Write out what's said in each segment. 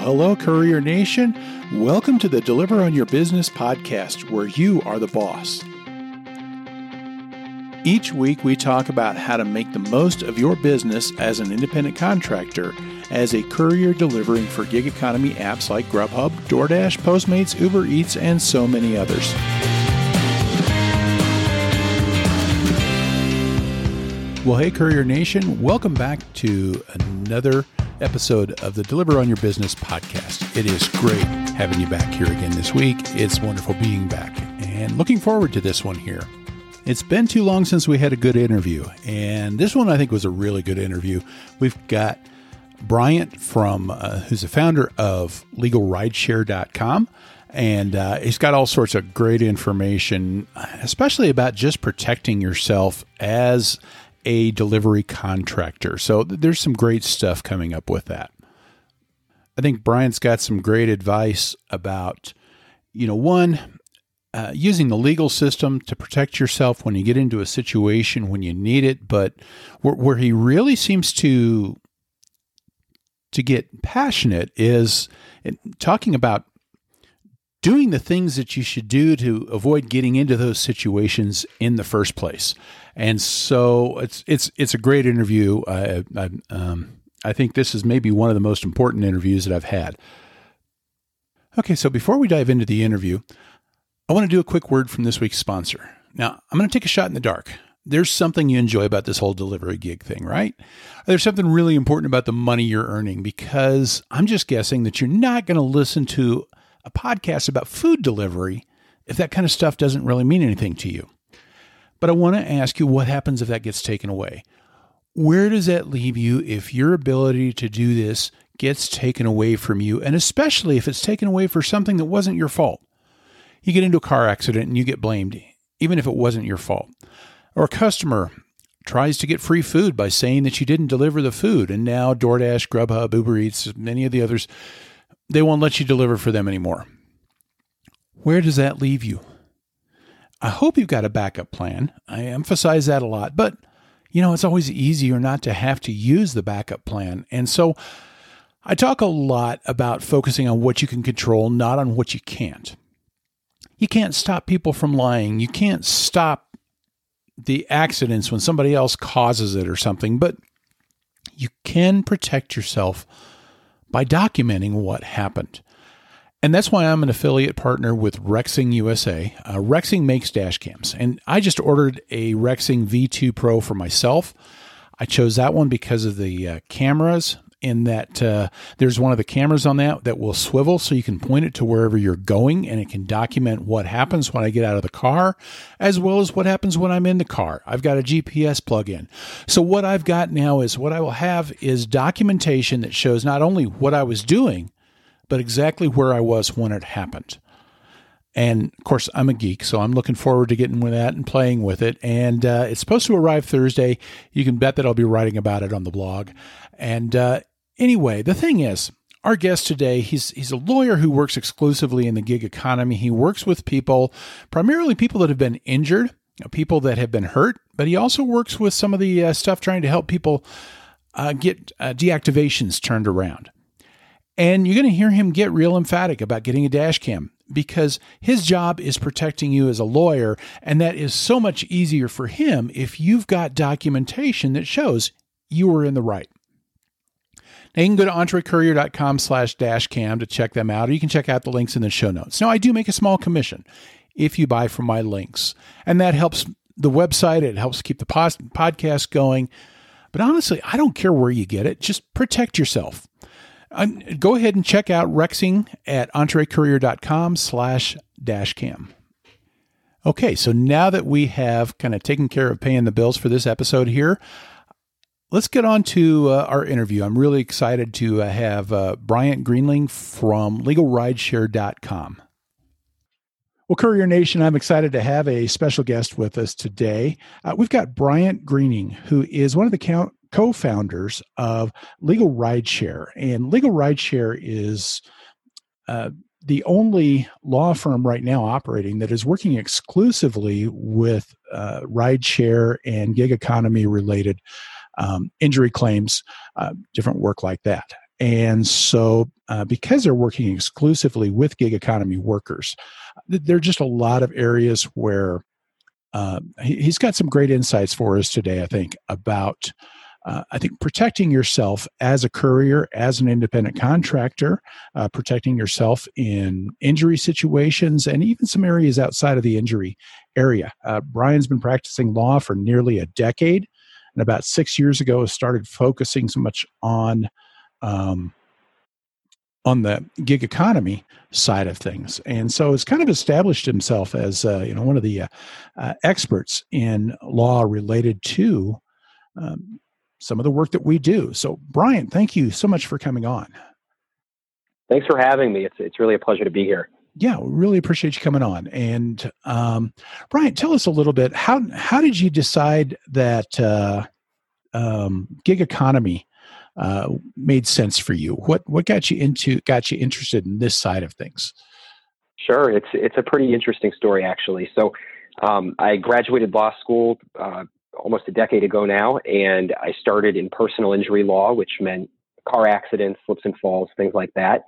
hello, Courier Nation. Welcome to the Deliver on Your Business podcast, where you are the boss. Each week, we talk about how to make the most of your business as an independent contractor, as a courier delivering for gig economy apps like Grubhub, DoorDash, Postmates, Uber Eats, and so many others. Well, hey, Courier Nation, welcome back to another episode of the Deliver on Your Business podcast. It is great having you back here again this week. It's wonderful being back and looking forward to this one here. It's been too long since we had a good interview, and this one I think was a really good interview. We've got Bryant from uh, who's the founder of legalrideshare.com and uh, he's got all sorts of great information especially about just protecting yourself as a delivery contractor. So there's some great stuff coming up with that. I think Brian's got some great advice about, you know, one, uh, using the legal system to protect yourself when you get into a situation when you need it, but where, where he really seems to to get passionate is talking about doing the things that you should do to avoid getting into those situations in the first place. And so it's it's it's a great interview. I I, um, I think this is maybe one of the most important interviews that I've had. Okay, so before we dive into the interview, I want to do a quick word from this week's sponsor. Now, I'm going to take a shot in the dark. There's something you enjoy about this whole delivery gig thing, right? There's something really important about the money you're earning because I'm just guessing that you're not going to listen to a podcast about food delivery if that kind of stuff doesn't really mean anything to you. But I want to ask you what happens if that gets taken away? Where does that leave you if your ability to do this gets taken away from you, and especially if it's taken away for something that wasn't your fault? You get into a car accident and you get blamed, even if it wasn't your fault. Or a customer tries to get free food by saying that you didn't deliver the food, and now DoorDash, Grubhub, Uber Eats, many of the others they won't let you deliver for them anymore. Where does that leave you? I hope you've got a backup plan. I emphasize that a lot, but you know, it's always easier not to have to use the backup plan. And so I talk a lot about focusing on what you can control, not on what you can't. You can't stop people from lying. You can't stop the accidents when somebody else causes it or something, but you can protect yourself by documenting what happened. And that's why I'm an affiliate partner with Rexing USA. Uh, Rexing makes dash cams, and I just ordered a Rexing V2 Pro for myself. I chose that one because of the uh, cameras in that uh, there's one of the cameras on that that will swivel so you can point it to wherever you're going and it can document what happens when I get out of the car as well as what happens when I'm in the car. I've got a GPS plug in. So what I've got now is what I will have is documentation that shows not only what I was doing but exactly where I was when it happened. And of course, I'm a geek, so I'm looking forward to getting with that and playing with it. And uh, it's supposed to arrive Thursday. You can bet that I'll be writing about it on the blog. And uh, Anyway, the thing is, our guest today, he's he's a lawyer who works exclusively in the gig economy. He works with people, primarily people that have been injured, people that have been hurt, but he also works with some of the uh, stuff trying to help people uh, get uh, deactivations turned around. And you're going to hear him get real emphatic about getting a dash cam because his job is protecting you as a lawyer, and that is so much easier for him if you've got documentation that shows you were in the right. Now you can go to entrecourier.com slash dashcam to check them out, or you can check out the links in the show notes. Now I do make a small commission if you buy from my links, and that helps the website. It helps keep the podcast going. But honestly, I don't care where you get it. Just protect yourself. Go ahead and check out Rexing at entrecourier.com slash dashcam. Okay, so now that we have kind of taken care of paying the bills for this episode here, let's get on to uh, our interview. I'm really excited to uh, have uh, Bryant Greening from legalrideshare.com. Well, Courier Nation, I'm excited to have a special guest with us today. Uh, we've got Bryant Greening, who is one of the co founders of Legal Rideshare. And Legal Rideshare is uh, the only law firm right now operating that is working exclusively with uh, rideshare and gig economy related um, injury claims, uh, different work like that. And so, uh, because they're working exclusively with gig economy workers, there are just a lot of areas where uh, he, has got some great insights for us today, I think, about. Uh, I think protecting yourself as a courier, as an independent contractor, uh, protecting yourself in injury situations, and even some areas outside of the injury area. Uh, Brian's been practicing law for nearly a decade, and about six years ago started focusing so much on um, on the gig economy side of things, and so it's kind of established himself as uh, you know one of the uh, uh, experts in law related to um, some of the work that we do. So, Brian, thank you so much for coming on. Thanks for having me. It's it's really a pleasure to be here. Yeah, we really appreciate you coming on. And um, Brian, tell us a little bit how how did you decide that uh, um, gig economy uh, made sense for you? What what got you into got you interested in this side of things? Sure, it's it's a pretty interesting story actually. So um, I graduated law school uh, almost a decade ago now, and I started in personal injury law, which meant car accidents, slips and falls, things like that.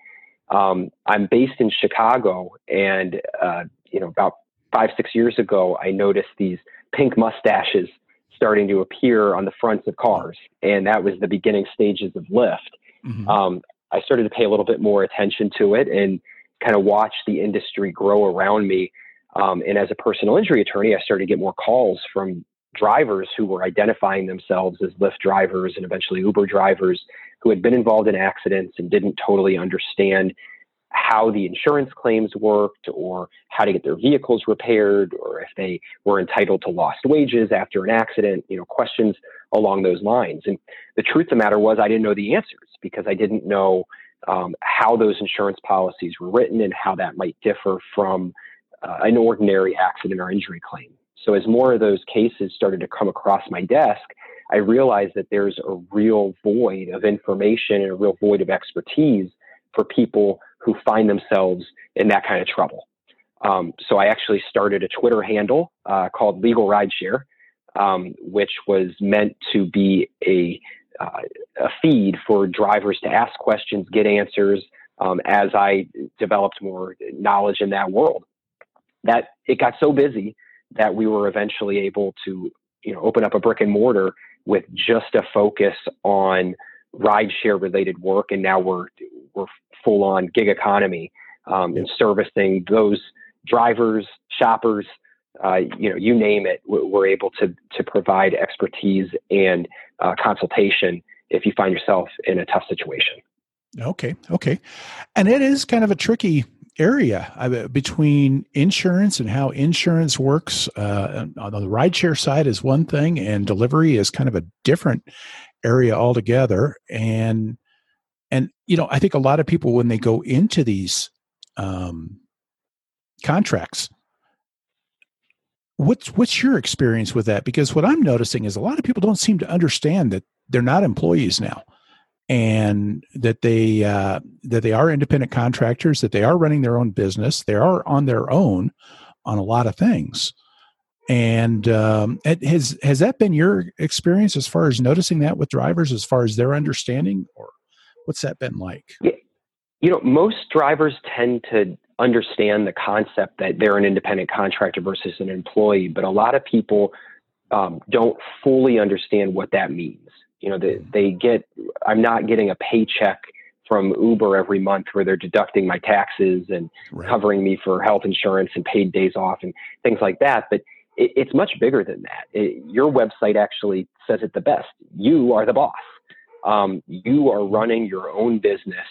Um, I'm based in Chicago, and uh, you know about five six years ago, I noticed these pink mustaches starting to appear on the fronts of cars, and that was the beginning stages of Lyft. Mm-hmm. Um, I started to pay a little bit more attention to it and kind of watch the industry grow around me. Um, and as a personal injury attorney, I started to get more calls from drivers who were identifying themselves as Lyft drivers and eventually Uber drivers who had been involved in accidents and didn't totally understand how the insurance claims worked or how to get their vehicles repaired or if they were entitled to lost wages after an accident, you know, questions along those lines. And the truth of the matter was I didn't know the answers because I didn't know um, how those insurance policies were written and how that might differ from uh, an ordinary accident or injury claim. So as more of those cases started to come across my desk, I realized that there's a real void of information and a real void of expertise for people who find themselves in that kind of trouble. Um, so I actually started a Twitter handle uh, called Legal Rideshare, um, which was meant to be a, uh, a feed for drivers to ask questions, get answers um, as I developed more knowledge in that world. That it got so busy that we were eventually able to, you know, open up a brick and mortar with just a focus on rideshare related work, and now we're we're full on gig economy um, and servicing those drivers, shoppers, uh, you know, you name it. We're able to to provide expertise and uh, consultation if you find yourself in a tough situation. Okay, okay, and it is kind of a tricky area uh, between insurance and how insurance works. Uh, on the rideshare side is one thing, and delivery is kind of a different area altogether. And and you know, I think a lot of people when they go into these um, contracts, what's what's your experience with that? Because what I'm noticing is a lot of people don't seem to understand that they're not employees now, and that they uh, that they are independent contractors, that they are running their own business, they are on their own on a lot of things. And um, has has that been your experience as far as noticing that with drivers, as far as their understanding, or What's that been like? You know, most drivers tend to understand the concept that they're an independent contractor versus an employee, but a lot of people um, don't fully understand what that means. You know, they, they get, I'm not getting a paycheck from Uber every month where they're deducting my taxes and right. covering me for health insurance and paid days off and things like that. But it, it's much bigger than that. It, your website actually says it the best. You are the boss um, you are running your own business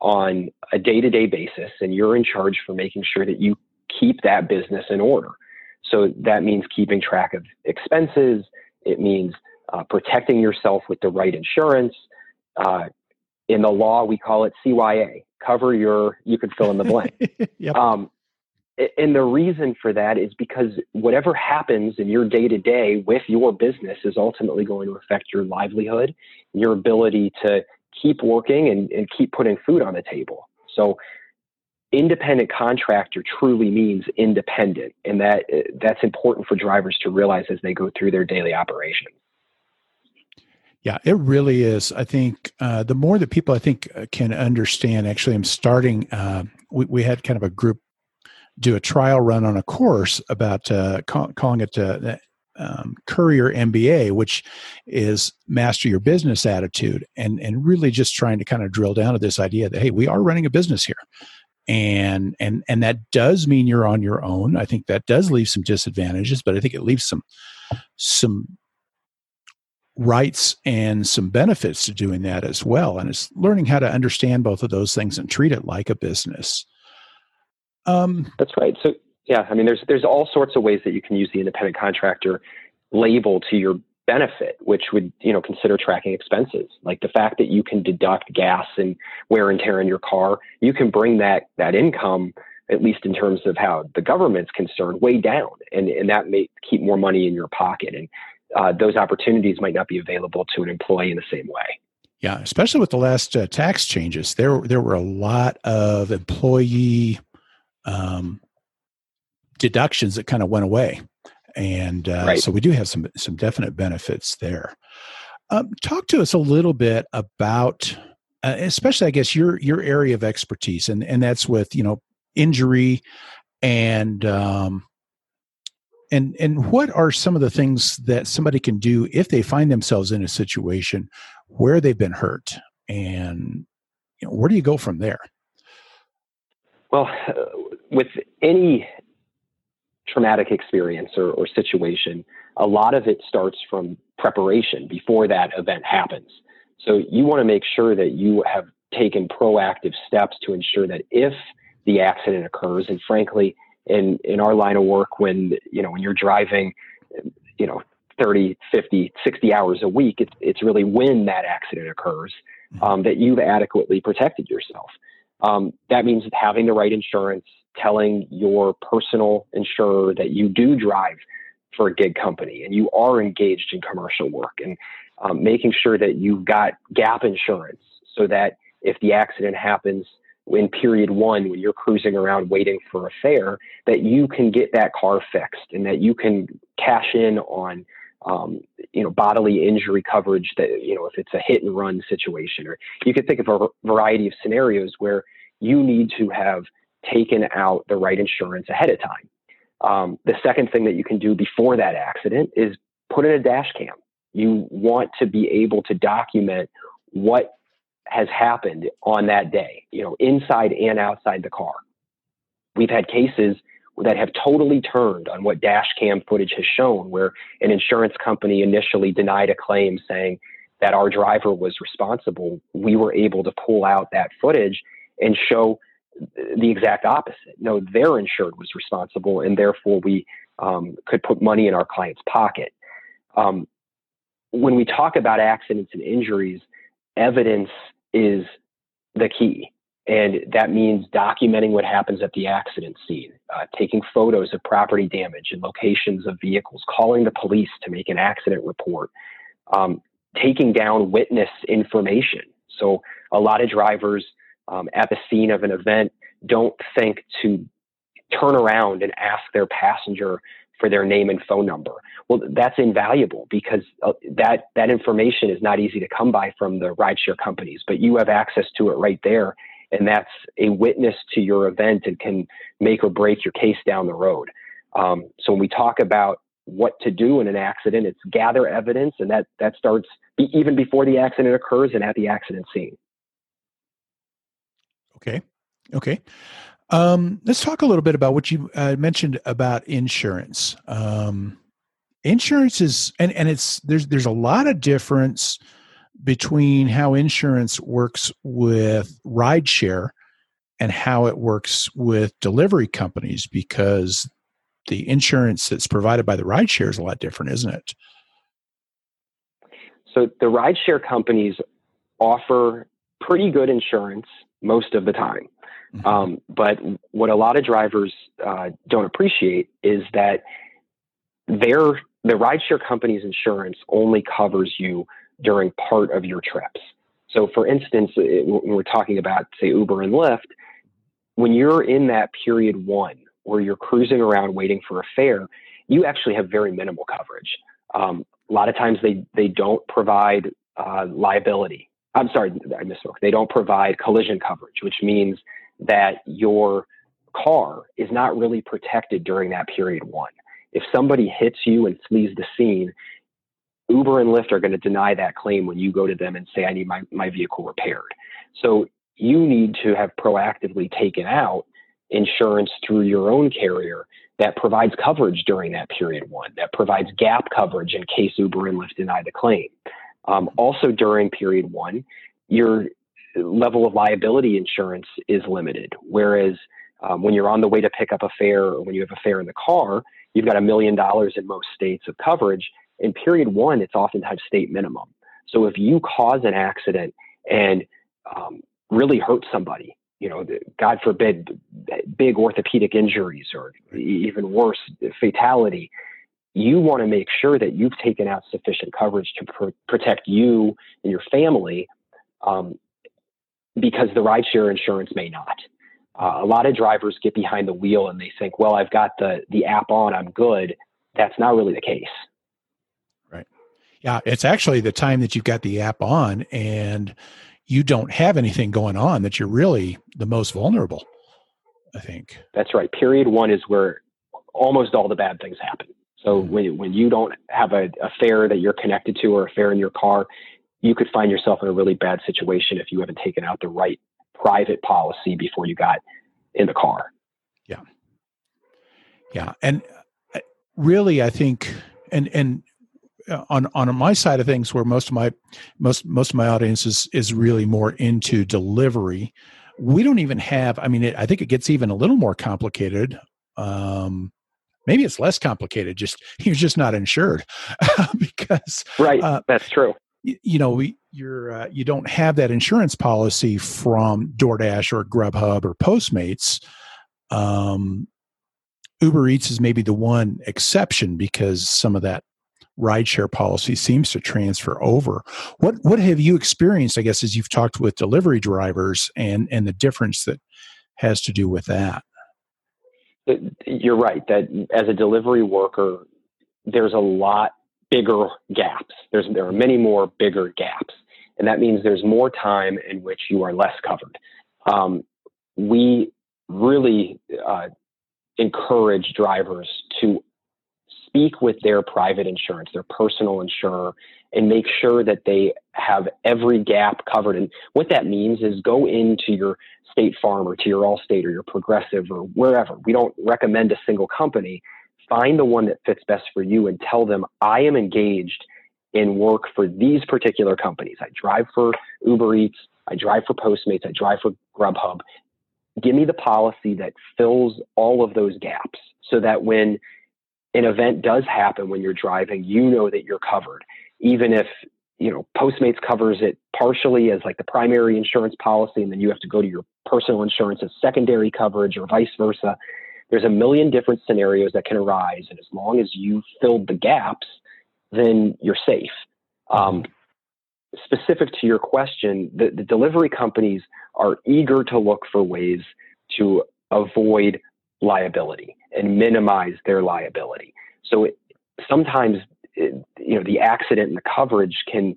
on a day to day basis, and you're in charge for making sure that you keep that business in order. So that means keeping track of expenses, it means uh, protecting yourself with the right insurance. Uh, in the law, we call it CYA cover your, you could fill in the blank. yep. um, and the reason for that is because whatever happens in your day to day with your business is ultimately going to affect your livelihood, your ability to keep working and, and keep putting food on the table. So, independent contractor truly means independent, and that that's important for drivers to realize as they go through their daily operations. Yeah, it really is. I think uh, the more that people, I think, uh, can understand. Actually, I'm starting. Uh, we, we had kind of a group do a trial run on a course about uh, call, calling it uh, um, Courier MBA, which is master your business attitude, and and really just trying to kind of drill down to this idea that hey, we are running a business here, and and and that does mean you're on your own. I think that does leave some disadvantages, but I think it leaves some some rights and some benefits to doing that as well. And it's learning how to understand both of those things and treat it like a business. Um, That's right. So yeah, I mean, there's there's all sorts of ways that you can use the independent contractor label to your benefit, which would you know consider tracking expenses, like the fact that you can deduct gas and wear and tear in your car. You can bring that that income, at least in terms of how the government's concerned, way down, and and that may keep more money in your pocket. And uh, those opportunities might not be available to an employee in the same way. Yeah, especially with the last uh, tax changes, there there were a lot of employee um, deductions that kind of went away, and uh, right. so we do have some some definite benefits there. Um, talk to us a little bit about, uh, especially I guess your your area of expertise, and and that's with you know injury and um, and and what are some of the things that somebody can do if they find themselves in a situation where they've been hurt? And you know, where do you go from there? Well uh, with any traumatic experience or, or situation a lot of it starts from preparation before that event happens. So you want to make sure that you have taken proactive steps to ensure that if the accident occurs and frankly in in our line of work when you know when you're driving you know 30 50 60 hours a week it's, it's really when that accident occurs mm-hmm. um, that you've adequately protected yourself um, that means having the right insurance telling your personal insurer that you do drive for a gig company and you are engaged in commercial work and um, making sure that you've got gap insurance so that if the accident happens in period one when you're cruising around waiting for a fare that you can get that car fixed and that you can cash in on um, you know bodily injury coverage that you know if it's a hit and run situation. Or you could think of a variety of scenarios where you need to have taken out the right insurance ahead of time. Um, the second thing that you can do before that accident is put in a dash cam. You want to be able to document what has happened on that day, you know, inside and outside the car. We've had cases that have totally turned on what dash cam footage has shown, where an insurance company initially denied a claim saying that our driver was responsible. We were able to pull out that footage and show the exact opposite. No, their insured was responsible, and therefore we um, could put money in our client's pocket. Um, when we talk about accidents and injuries, evidence is the key. And that means documenting what happens at the accident scene, uh, taking photos of property damage and locations of vehicles, calling the police to make an accident report, um, taking down witness information. So, a lot of drivers um, at the scene of an event don't think to turn around and ask their passenger for their name and phone number. Well, that's invaluable because uh, that that information is not easy to come by from the rideshare companies, but you have access to it right there, and that's a witness to your event and can make or break your case down the road. Um, so when we talk about what to do in an accident, it's gather evidence, and that that starts even before the accident occurs and at the accident scene. Okay. Okay. Um, let's talk a little bit about what you uh, mentioned about insurance. Um, insurance is, and, and it's there's there's a lot of difference between how insurance works with rideshare and how it works with delivery companies because the insurance that's provided by the rideshare is a lot different, isn't it? So the rideshare companies offer pretty good insurance most of the time. Mm-hmm. Um, but what a lot of drivers uh, don't appreciate is that their the rideshare company's insurance only covers you during part of your trips. So, for instance, it, when we're talking about say Uber and Lyft, when you're in that period one where you're cruising around waiting for a fare, you actually have very minimal coverage. Um, a lot of times they they don't provide uh, liability. I'm sorry, I misspoke. They don't provide collision coverage, which means that your car is not really protected during that period one. If somebody hits you and flees the scene, Uber and Lyft are going to deny that claim when you go to them and say, I need my, my vehicle repaired. So you need to have proactively taken out insurance through your own carrier that provides coverage during that period one, that provides gap coverage in case Uber and Lyft deny the claim. Um, also, during period one, your level of liability insurance is limited. Whereas um, when you're on the way to pick up a fare or when you have a fare in the car, you've got a million dollars in most states of coverage. In period one, it's oftentimes state minimum. So if you cause an accident and um, really hurt somebody, you know, God forbid, big orthopedic injuries or even worse, fatality, you want to make sure that you've taken out sufficient coverage to pr- protect you and your family um, because the rideshare insurance may not. Uh, a lot of drivers get behind the wheel and they think, well, I've got the, the app on, I'm good. That's not really the case. Right. Yeah. It's actually the time that you've got the app on and you don't have anything going on that you're really the most vulnerable, I think. That's right. Period one is where almost all the bad things happen. So mm-hmm. when, when you don't have a, a fare that you're connected to or a fare in your car, you could find yourself in a really bad situation if you haven't taken out the right private policy before you got in the car. Yeah. Yeah. And uh, really, I think, and, and, uh, on on my side of things where most of my most most of my audience is is really more into delivery we don't even have i mean it, i think it gets even a little more complicated um maybe it's less complicated just you're just not insured because right uh, that's true you, you know you're uh, you don't have that insurance policy from DoorDash or Grubhub or Postmates um Uber Eats is maybe the one exception because some of that rideshare policy seems to transfer over. What what have you experienced? I guess as you've talked with delivery drivers and and the difference that has to do with that. You're right that as a delivery worker, there's a lot bigger gaps. There's there are many more bigger gaps, and that means there's more time in which you are less covered. Um, we really uh, encourage drivers to speak with their private insurance, their personal insurer, and make sure that they have every gap covered. And what that means is go into your State Farm or to your Allstate or your Progressive or wherever. We don't recommend a single company. Find the one that fits best for you and tell them, I am engaged in work for these particular companies. I drive for Uber Eats, I drive for Postmates, I drive for Grubhub. Give me the policy that fills all of those gaps so that when an event does happen when you're driving, you know that you're covered. Even if, you know, Postmates covers it partially as like the primary insurance policy, and then you have to go to your personal insurance as secondary coverage or vice versa. There's a million different scenarios that can arise. And as long as you filled the gaps, then you're safe. Um, specific to your question, the, the delivery companies are eager to look for ways to avoid liability and minimize their liability. So it, sometimes, it, you know, the accident and the coverage can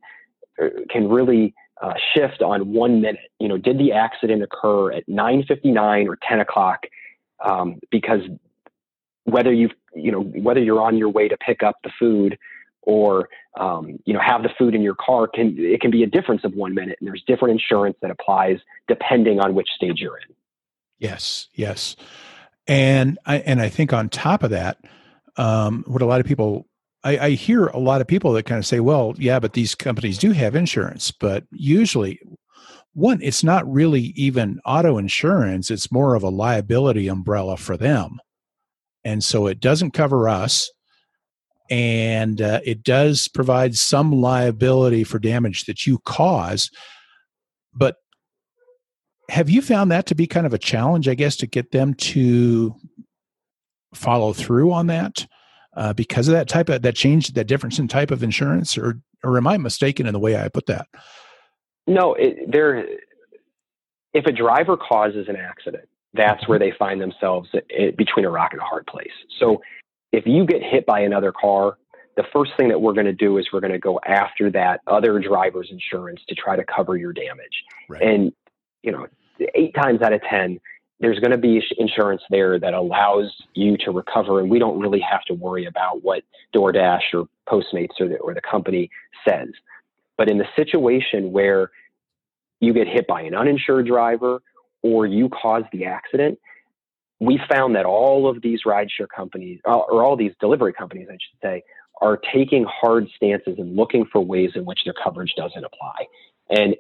uh, can really uh, shift on one minute. You know, did the accident occur at 9:59 or 10 o'clock? Um, because whether you you know whether you're on your way to pick up the food or um, you know have the food in your car can it can be a difference of one minute and there's different insurance that applies depending on which stage you're in. Yes yes. And I and I think on top of that, um, what a lot of people I, I hear a lot of people that kind of say, well, yeah, but these companies do have insurance, but usually one, it's not really even auto insurance, it's more of a liability umbrella for them. And so it doesn't cover us and uh, it does provide some liability for damage that you cause but have you found that to be kind of a challenge, I guess, to get them to follow through on that uh, because of that type of that change, that difference in type of insurance, or or am I mistaken in the way I put that? No, it, there. If a driver causes an accident, that's where they find themselves eh, eh, between a rock and a hard place. So, if you get hit by another car, the first thing that we're going to do is we're going to go after that other driver's insurance to try to cover your damage. Right. And, you know, eight times out of 10, there's going to be insurance there that allows you to recover, and we don't really have to worry about what DoorDash or Postmates or the, or the company says. But in the situation where you get hit by an uninsured driver or you cause the accident, we found that all of these rideshare companies, uh, or all these delivery companies, I should say, are taking hard stances and looking for ways in which their coverage doesn't apply. And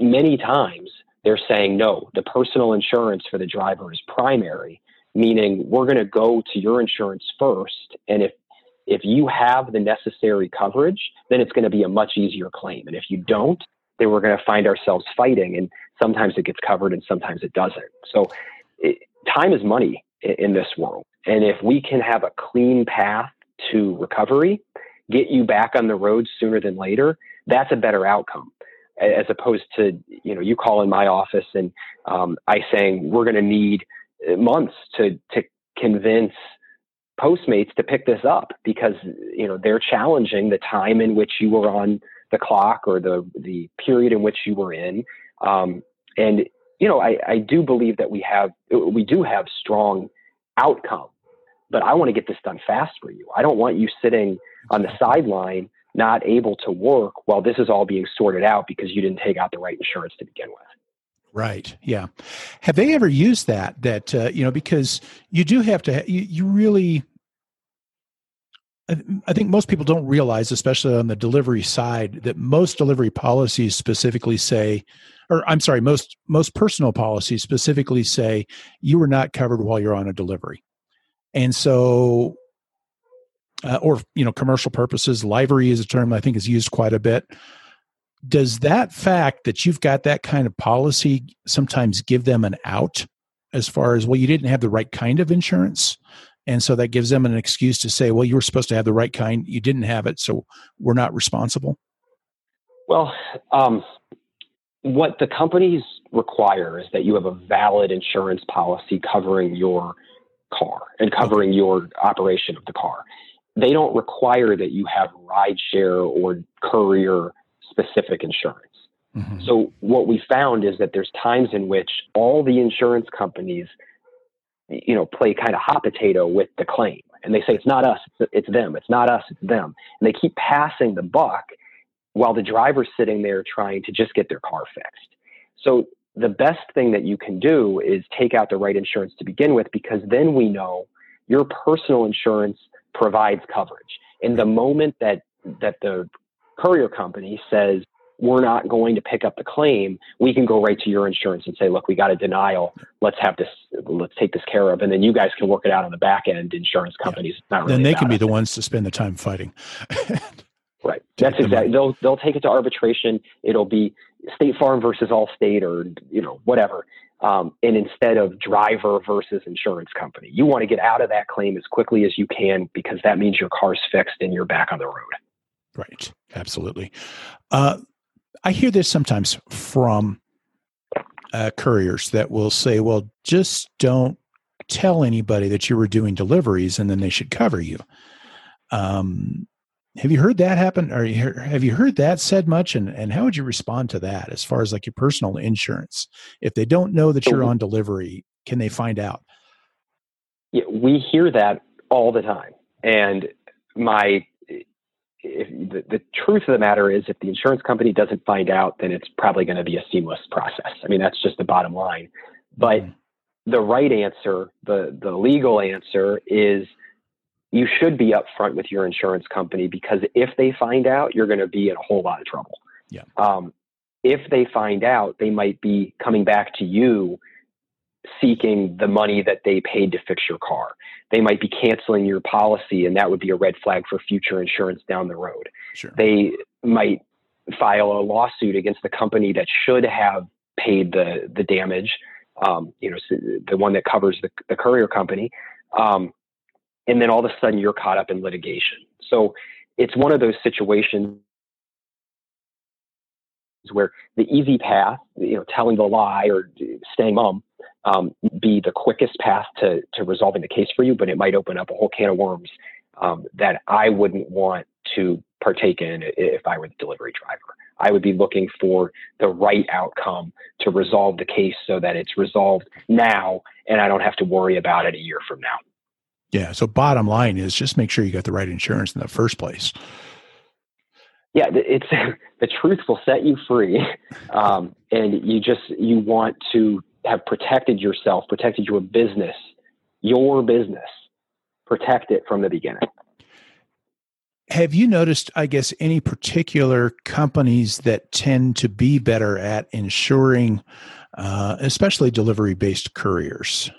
many times they're saying, no, the personal insurance for the driver is primary, meaning we're going to go to your insurance first. And if if you have the necessary coverage, then it's going to be a much easier claim. And if you don't, then we're going to find ourselves fighting. And sometimes it gets covered and sometimes it doesn't. So it, time is money in, in this world. And if we can have a clean path to recovery, get you back on the road sooner than later, that's a better outcome as opposed to you know you call in my office and um, I saying we're going to need months to to convince Postmates to pick this up because you know they're challenging the time in which you were on the clock or the the period in which you were in, um, and you know I, I do believe that we have we do have strong outcome, but I want to get this done fast for you. I don't want you sitting on the sideline not able to work while this is all being sorted out because you didn't take out the right insurance to begin with. Right. Yeah. Have they ever used that? That uh, you know, because you do have to. You, you really. I think most people don't realize, especially on the delivery side, that most delivery policies specifically say, or I'm sorry, most most personal policies specifically say you are not covered while you're on a delivery, and so uh, or you know commercial purposes livery is a term i think is used quite a bit does that fact that you've got that kind of policy sometimes give them an out as far as well you didn't have the right kind of insurance? And so that gives them an excuse to say well you were supposed to have the right kind you didn't have it so we're not responsible? Well um, what the companies require is that you have a valid insurance policy covering your car and covering your operation of the car. They don't require that you have rideshare or courier specific insurance. Mm-hmm. So what we found is that there's times in which all the insurance companies, you know, play kind of hot potato with the claim, and they say it's not us, it's, it's them, it's not us, it's them, and they keep passing the buck while the driver's sitting there trying to just get their car fixed. So the best thing that you can do is take out the right insurance to begin with, because then we know your personal insurance provides coverage. In the moment that that the courier company says we're not going to pick up the claim, we can go right to your insurance and say, look, we got a denial. Let's have this. Let's take this care of, and then you guys can work it out on the back end. Insurance companies, yeah. really then they can be the ones to spend the time fighting. right. That's exactly. They'll they'll take it to arbitration. It'll be State Farm versus Allstate, or you know whatever um, and instead of driver versus insurance company. You want to get out of that claim as quickly as you can because that means your car's fixed and you're back on the road. Right. Absolutely. Uh, I hear this sometimes from uh, couriers that will say, well, just don't tell anybody that you were doing deliveries and then they should cover you. Um, have you heard that happen or have you heard that said much and, and how would you respond to that as far as like your personal insurance if they don't know that you're on delivery can they find out yeah, we hear that all the time and my the, the truth of the matter is if the insurance company doesn't find out then it's probably going to be a seamless process i mean that's just the bottom line but mm-hmm. the right answer the the legal answer is you should be upfront with your insurance company because if they find out, you're going to be in a whole lot of trouble. Yeah. Um, if they find out, they might be coming back to you seeking the money that they paid to fix your car. They might be canceling your policy, and that would be a red flag for future insurance down the road. Sure. They might file a lawsuit against the company that should have paid the the damage. Um, you know, the one that covers the, the courier company. Um, and then all of a sudden you're caught up in litigation. So it's one of those situations where the easy path, you know, telling the lie or staying mum, um, be the quickest path to to resolving the case for you, but it might open up a whole can of worms um, that I wouldn't want to partake in if I were the delivery driver. I would be looking for the right outcome to resolve the case so that it's resolved now and I don't have to worry about it a year from now. Yeah. So bottom line is just make sure you got the right insurance in the first place. Yeah, it's the truth will set you free, um, and you just you want to have protected yourself, protected your business, your business, protect it from the beginning. Have you noticed, I guess, any particular companies that tend to be better at insuring, uh, especially delivery based couriers?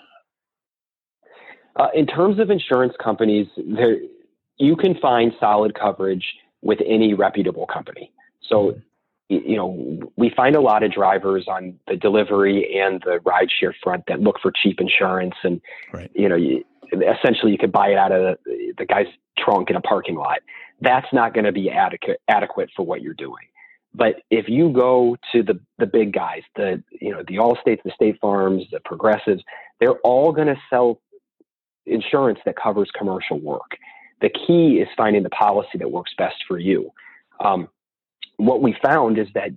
Uh, in terms of insurance companies, there you can find solid coverage with any reputable company. So, you know, we find a lot of drivers on the delivery and the rideshare front that look for cheap insurance, and right. you know, you, essentially you could buy it out of the, the guy's trunk in a parking lot. That's not going to be adequate adequate for what you're doing. But if you go to the the big guys, the you know the Allstates, the State Farms, the Progressives, they're all going to sell insurance that covers commercial work. The key is finding the policy that works best for you. Um, what we found is that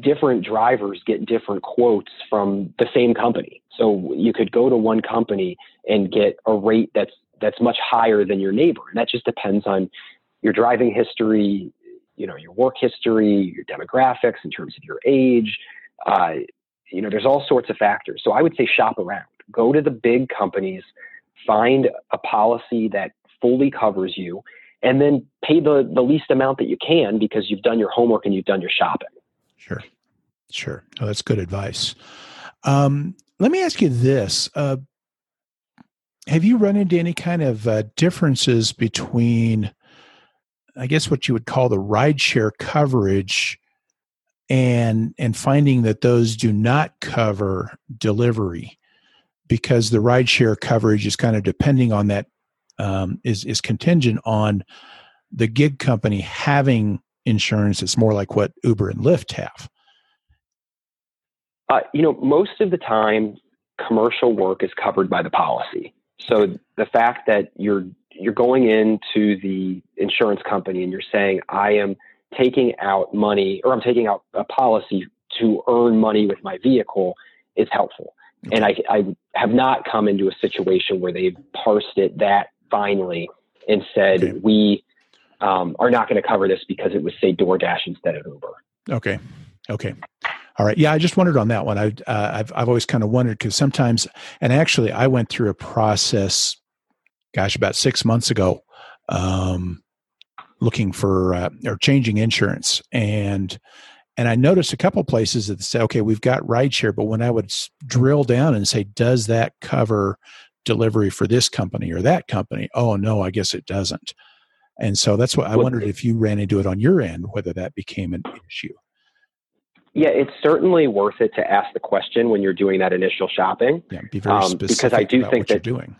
different drivers get different quotes from the same company. So you could go to one company and get a rate that's that's much higher than your neighbor, and that just depends on your driving history, you know, your work history, your demographics in terms of your age. Uh, you know, there's all sorts of factors. So I would say shop around. Go to the big companies, find a policy that fully covers you, and then pay the, the least amount that you can because you've done your homework and you've done your shopping. Sure. Sure. Oh, that's good advice. Um, let me ask you this. Uh, have you run into any kind of uh, differences between, I guess, what you would call the rideshare coverage and and finding that those do not cover delivery because the rideshare coverage is kind of depending on that um, is is contingent on the gig company having insurance. It's more like what Uber and Lyft have. Uh, you know, most of the time, commercial work is covered by the policy. So the fact that you're you're going into the insurance company and you're saying, "I am taking out money, or I'm taking out a policy to earn money with my vehicle," is helpful. Okay. And I, I have not come into a situation where they've parsed it that finally and said, okay. we um, are not going to cover this because it was, say, DoorDash instead of Uber. Okay. Okay. All right. Yeah, I just wondered on that one. I, uh, I've I've always kind of wondered because sometimes, and actually, I went through a process, gosh, about six months ago, um, looking for uh, or changing insurance, and and I noticed a couple places that say, okay, we've got rideshare, but when I would drill down and say, does that cover delivery for this company or that company. Oh no, I guess it doesn't. And so that's what I wondered if you ran into it on your end, whether that became an issue. Yeah, it's certainly worth it to ask the question when you're doing that initial shopping. Yeah, be very um, because I do think that you're doing.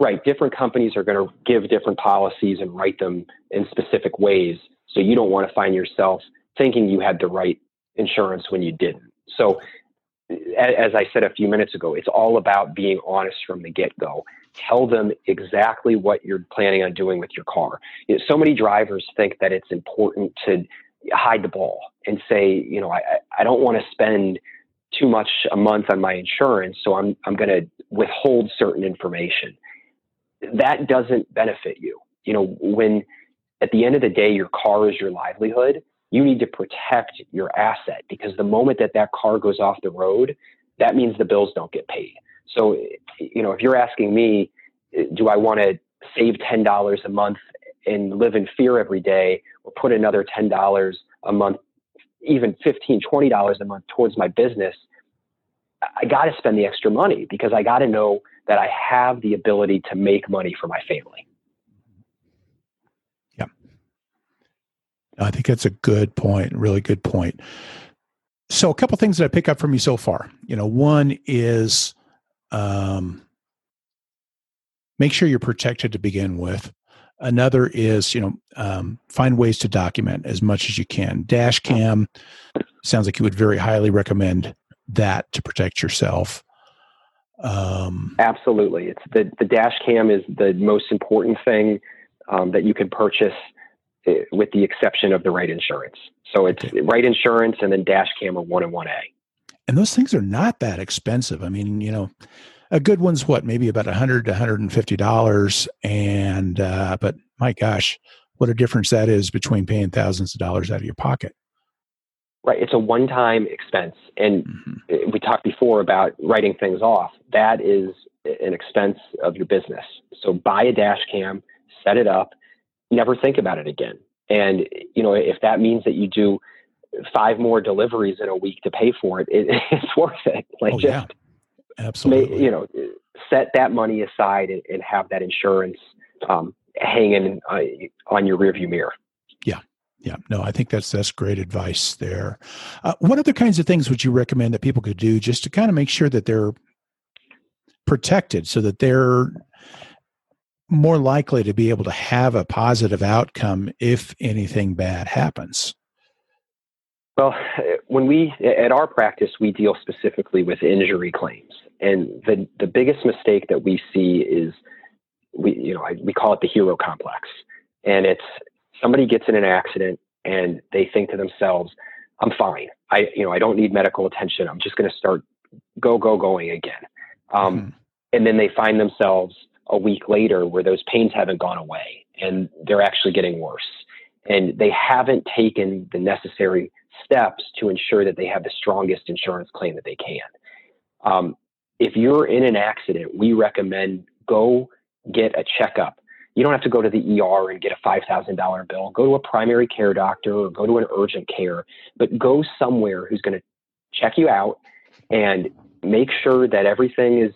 Right, different companies are going to give different policies and write them in specific ways. So you don't want to find yourself thinking you had the right insurance when you didn't. So as I said a few minutes ago, it's all about being honest from the get go. Tell them exactly what you're planning on doing with your car. You know, so many drivers think that it's important to hide the ball and say, you know, I, I don't want to spend too much a month on my insurance, so I'm, I'm going to withhold certain information. That doesn't benefit you. You know, when at the end of the day, your car is your livelihood, you need to protect your asset because the moment that that car goes off the road, that means the bills don't get paid. So, you know, if you're asking me, do I want to save $10 a month and live in fear every day or put another $10 a month, even $15, $20 a month towards my business? I got to spend the extra money because I got to know that I have the ability to make money for my family. I think that's a good point, really good point. So, a couple things that I pick up from you so far. You know, one is um, make sure you're protected to begin with. Another is, you know, um, find ways to document as much as you can. Dash cam sounds like you would very highly recommend that to protect yourself. Um, Absolutely, it's the the dash cam is the most important thing um, that you can purchase, eh, with the exception of the right insurance. So it's okay. right insurance and then dash cam are one and one A. And those things are not that expensive. I mean, you know, a good one's what maybe about a hundred to hundred and fifty dollars, and uh, but my gosh, what a difference that is between paying thousands of dollars out of your pocket. Right, it's a one-time expense, and mm-hmm. we talked before about writing things off. That is an expense of your business. So buy a dash cam, set it up, never think about it again. And you know, if that means that you do five more deliveries in a week to pay for it, it it's worth it. Like oh, just yeah. absolutely, you know, set that money aside and, and have that insurance um, hanging uh, on your rearview mirror. Yeah, yeah, no, I think that's that's great advice there. Uh, what other kinds of things would you recommend that people could do just to kind of make sure that they're protected, so that they're more likely to be able to have a positive outcome if anything bad happens? Well, when we at our practice, we deal specifically with injury claims, and the the biggest mistake that we see is we you know we call it the hero complex, and it's somebody gets in an accident and they think to themselves, I'm fine. I, you know, I don't need medical attention. I'm just going to start go, go, going again. Um, mm-hmm. And then they find themselves a week later where those pains haven't gone away and they're actually getting worse. And they haven't taken the necessary steps to ensure that they have the strongest insurance claim that they can. Um, if you're in an accident, we recommend go get a checkup you don't have to go to the ER and get a $5,000 bill. Go to a primary care doctor or go to an urgent care, but go somewhere who's going to check you out and make sure that everything is,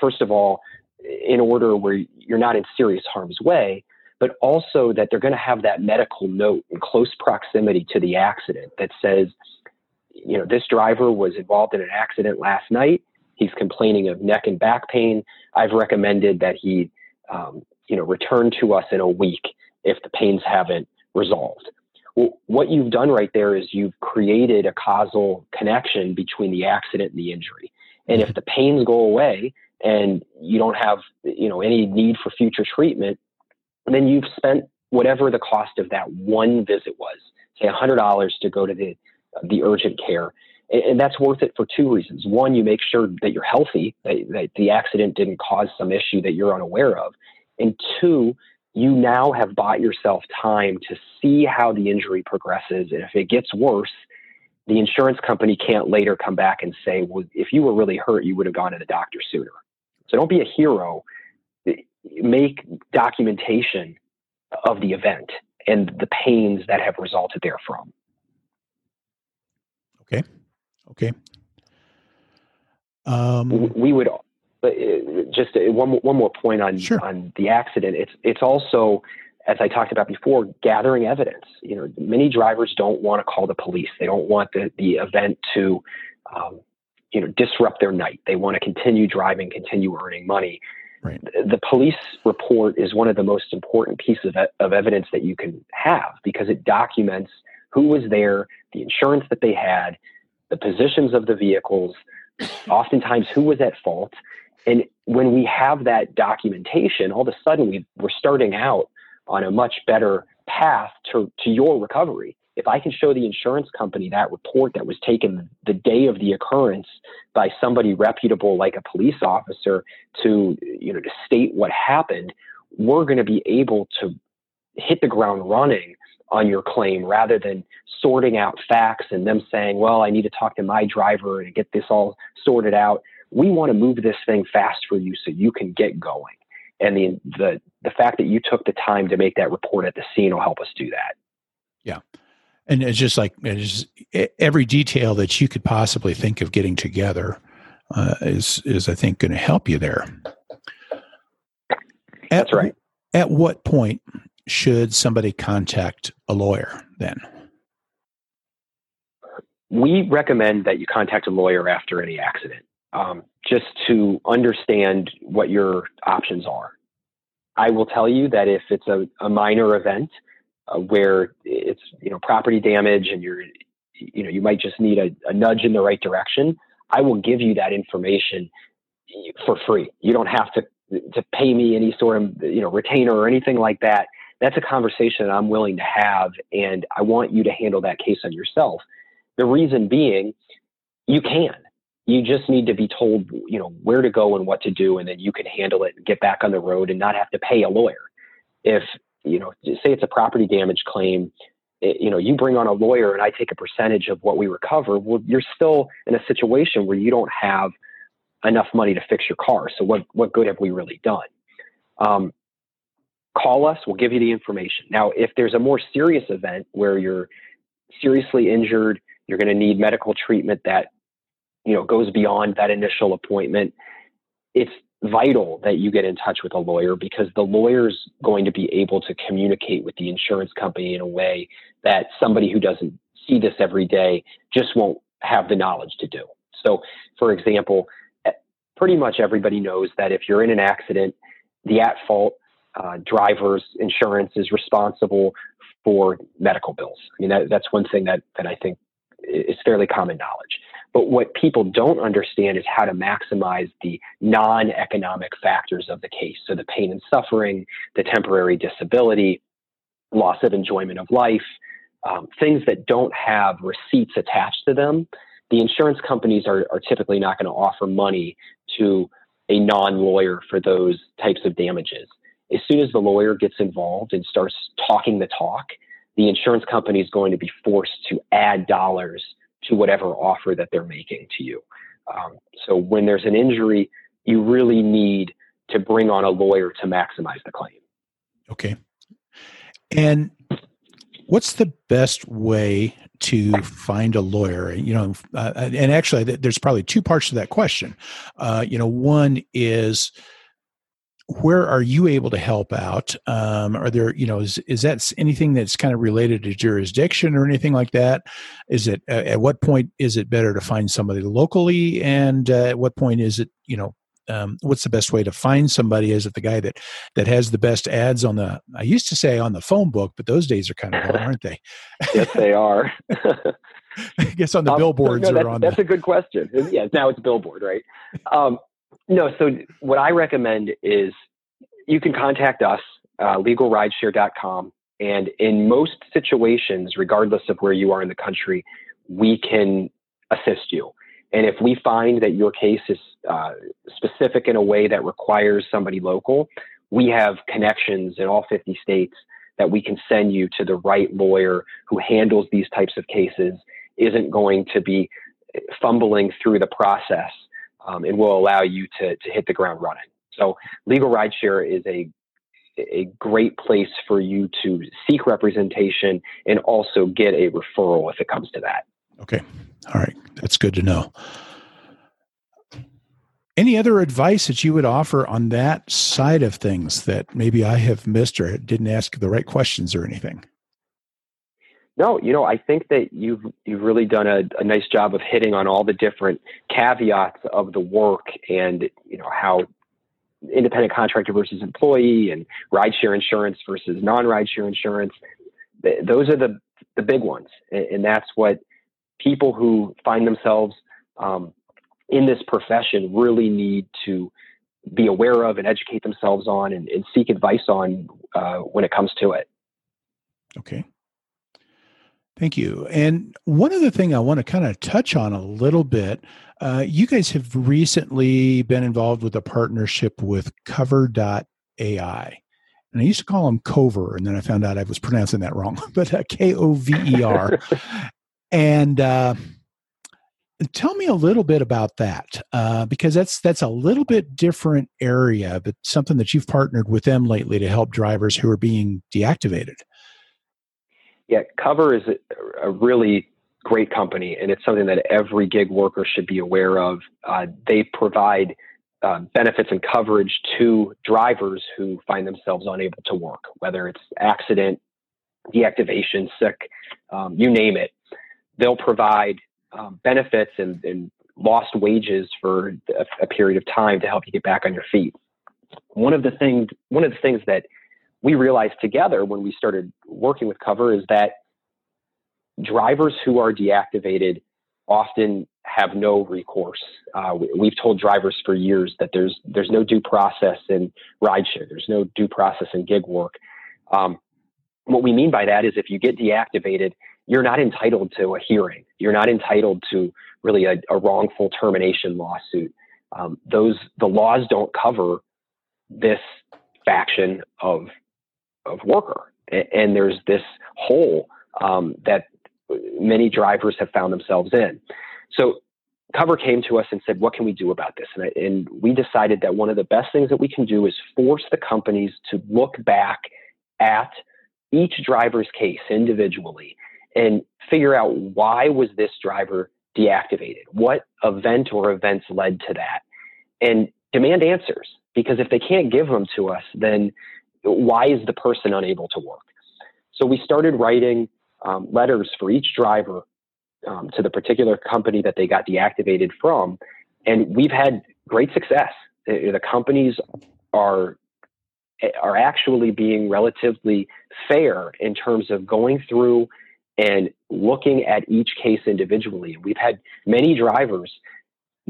first of all, in order where you're not in serious harm's way, but also that they're going to have that medical note in close proximity to the accident that says, you know, this driver was involved in an accident last night. He's complaining of neck and back pain. I've recommended that he um, you know, return to us in a week if the pains haven't resolved. Well, what you've done right there is you've created a causal connection between the accident and the injury. And if the pains go away and you don't have, you know, any need for future treatment, then you've spent whatever the cost of that one visit was, say $100 to go to the, the urgent care. And that's worth it for two reasons. One, you make sure that you're healthy, that, that the accident didn't cause some issue that you're unaware of. And two, you now have bought yourself time to see how the injury progresses. And if it gets worse, the insurance company can't later come back and say, well, if you were really hurt, you would have gone to the doctor sooner. So don't be a hero. Make documentation of the event and the pains that have resulted therefrom. Okay. Okay. Um, we would but uh, just uh, one one more point on sure. on the accident. It's it's also as I talked about before, gathering evidence. You know, many drivers don't want to call the police. They don't want the the event to, um, you know, disrupt their night. They want to continue driving, continue earning money. Right. The police report is one of the most important pieces of, of evidence that you can have because it documents who was there, the insurance that they had, the positions of the vehicles, oftentimes who was at fault, and when we have that documentation, all of a sudden we, we're starting out on a much better path to, to your recovery. If I can show the insurance company that report that was taken the day of the occurrence by somebody reputable like a police officer to, you know, to state what happened, we're going to be able to hit the ground running on your claim rather than sorting out facts and them saying, well, I need to talk to my driver and get this all sorted out we want to move this thing fast for you so you can get going. And the, the, the fact that you took the time to make that report at the scene will help us do that. Yeah. And it's just like it's every detail that you could possibly think of getting together uh, is, is I think going to help you there. At, That's right. At what point should somebody contact a lawyer then? We recommend that you contact a lawyer after any accident um, just to understand what your options are. I will tell you that if it's a, a minor event uh, where it's you know property damage and you're you know you might just need a, a nudge in the right direction, I will give you that information for free. You don't have to to pay me any sort of you know retainer or anything like that. That's a conversation that I'm willing to have, and I want you to handle that case on yourself. The reason being, you can. You just need to be told, you know, where to go and what to do, and then you can handle it and get back on the road and not have to pay a lawyer. If you know, say it's a property damage claim, it, you know, you bring on a lawyer and I take a percentage of what we recover. Well, you're still in a situation where you don't have enough money to fix your car. So what what good have we really done? Um, call us. We'll give you the information. Now, if there's a more serious event where you're seriously injured, you're going to need medical treatment that you know goes beyond that initial appointment. It's vital that you get in touch with a lawyer because the lawyer's going to be able to communicate with the insurance company in a way that somebody who doesn't see this every day just won't have the knowledge to do. So, for example, pretty much everybody knows that if you're in an accident, the at fault uh, driver's insurance is responsible for medical bills. I mean, that, that's one thing that, that I think is fairly common knowledge. But what people don't understand is how to maximize the non economic factors of the case. So the pain and suffering, the temporary disability, loss of enjoyment of life, um, things that don't have receipts attached to them the insurance companies are, are typically not going to offer money to a non lawyer for those types of damages. As soon as the lawyer gets involved and starts talking the talk, the insurance company is going to be forced to add dollars to whatever offer that they're making to you. Um, so when there's an injury, you really need to bring on a lawyer to maximize the claim. Okay. And what's the best way to find a lawyer you know uh, and actually there's probably two parts to that question uh, you know one is where are you able to help out um, are there you know is, is that anything that's kind of related to jurisdiction or anything like that is it uh, at what point is it better to find somebody locally and uh, at what point is it you know um, what's the best way to find somebody? Is it the guy that that has the best ads on the? I used to say on the phone book, but those days are kind of gone, aren't they? yes, they are. I guess on the um, billboards no, that's, on. That's the... a good question. Yeah, now it's billboard, right? Um, no, so what I recommend is you can contact us, uh, legalrideshare.com, and in most situations, regardless of where you are in the country, we can assist you. And if we find that your case is uh, specific in a way that requires somebody local, we have connections in all 50 states that we can send you to the right lawyer who handles these types of cases, isn't going to be fumbling through the process, um, and will allow you to, to hit the ground running. So, Legal Rideshare is a a great place for you to seek representation and also get a referral if it comes to that. Okay. All right. That's good to know. Any other advice that you would offer on that side of things that maybe I have missed or didn't ask the right questions or anything? No, you know, I think that you've you've really done a, a nice job of hitting on all the different caveats of the work and you know how independent contractor versus employee and rideshare insurance versus non-rideshare insurance. Those are the the big ones, and that's what people who find themselves um, in this profession really need to be aware of and educate themselves on and, and seek advice on uh, when it comes to it. Okay. Thank you. And one other thing I want to kind of touch on a little bit uh, you guys have recently been involved with a partnership with Kover.ai. And I used to call them Cover, and then I found out I was pronouncing that wrong, but uh, K O V E R. And uh, tell me a little bit about that, uh, because that's that's a little bit different area, but something that you've partnered with them lately to help drivers who are being deactivated. Yeah, Kover is a, really great company, and it's something that every gig worker should be aware of. Uh, they provide uh, benefits and coverage to drivers who find themselves unable to work, whether it's accident, deactivation, sick, um, you name it they'll provide um, benefits and, and, lost wages for a, a, period of time to help you get back on your feet. One of the things, one of the things that we realized together when we started working with Kover is that drivers who are deactivated often have no recourse. Uh, we, have told drivers for years that there's there's no due process in rideshare. There's no due process in gig work. Um, what we mean by that is if you get deactivated, you're not entitled to a hearing. You're not entitled to really a, a wrongful termination lawsuit. Um, those the laws don't cover this faction of of worker, and, there's this hole um, that many drivers have found themselves in. So Kover came to us and said, "What can we do about this?" And, I, and we decided that one of the best things that we can do is force the companies to look back at each driver's case individually and figure out why was this driver deactivated? What event or events led to that? And demand answers because if they can't give them to us, then why is the person unable to work? So we started writing um, letters for each driver um, to the particular company that they got deactivated from, and we've had great success. The, the companies are are actually being relatively fair in terms of going through and looking at each case individually. We've had many drivers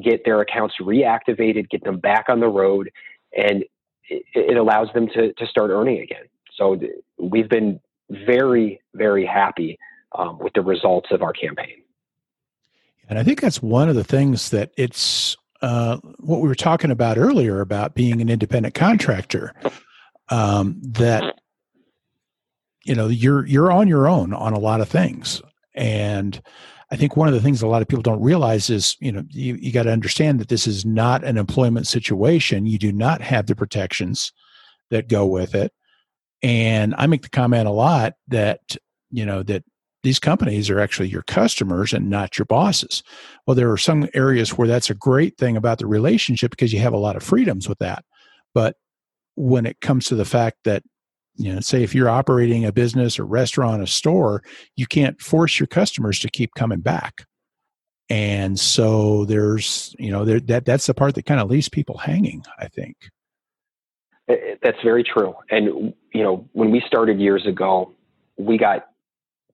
get their accounts reactivated, get them back on the road, and it, it allows them to, to start earning again. So we've been very, very happy um, with the results of our campaign. And I think that's one of the things that it's uh, what we were talking about earlier about being an independent contractor. Um, that you know you're you're on your own on a lot of things and i think one of the things a lot of people don't realize is you know you, you got to understand that this is not an employment situation. You do not have the protections that go with it. And i make the comment a lot that you know that these companies are actually your customers and not your bosses. Well there are some areas where that's a great thing about the relationship because you have a lot of freedoms with that. But when it comes to the fact that you know say if you're operating a business a restaurant a store you can't force your customers to keep coming back. And so there's you know there, that that's the part that kind of leaves people hanging i think. Eh, eh, that's very true. And you know when we started years ago we got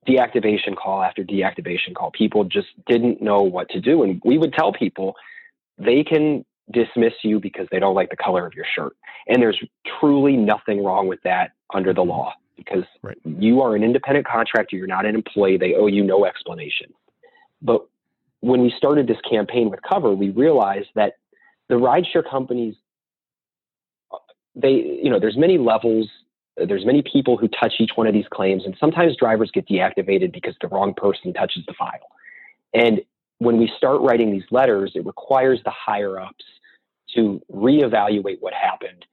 deactivation call after deactivation call. People just didn't know what to do. And we would tell people they can dismiss you because they don't like the color of your shirt. And there's truly nothing wrong with that under the law because right. you are an independent contractor, you're not an employee, they owe you no explanation. But when we started this campaign with Kover, we realized that the rideshare companies uh, they you know there's many levels there's many people who touch each one of these claims and sometimes drivers get deactivated because the wrong person touches the file and when we start writing these letters, it requires the higher ups to reevaluate what happened.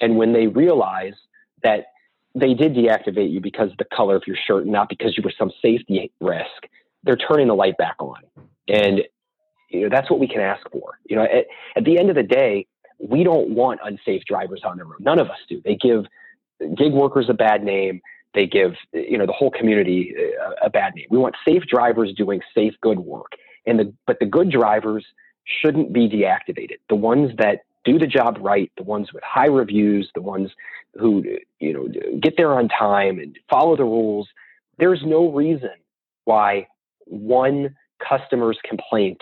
And when they realize that they did deactivate you because of the color of your shirt, not because you were some safety risk, they're turning the light back on. And you know, that's what we can ask for. You know, at, at the end of the day, we don't want unsafe drivers on the road. None of us do. They give gig workers a bad name. They give you know the whole community a, a bad name. We want safe drivers doing safe, good work. And the but the good drivers shouldn't be deactivated. The ones that do the job right, the ones with high reviews, the ones who you know get there on time and follow the rules. There's no reason why one customer's complaint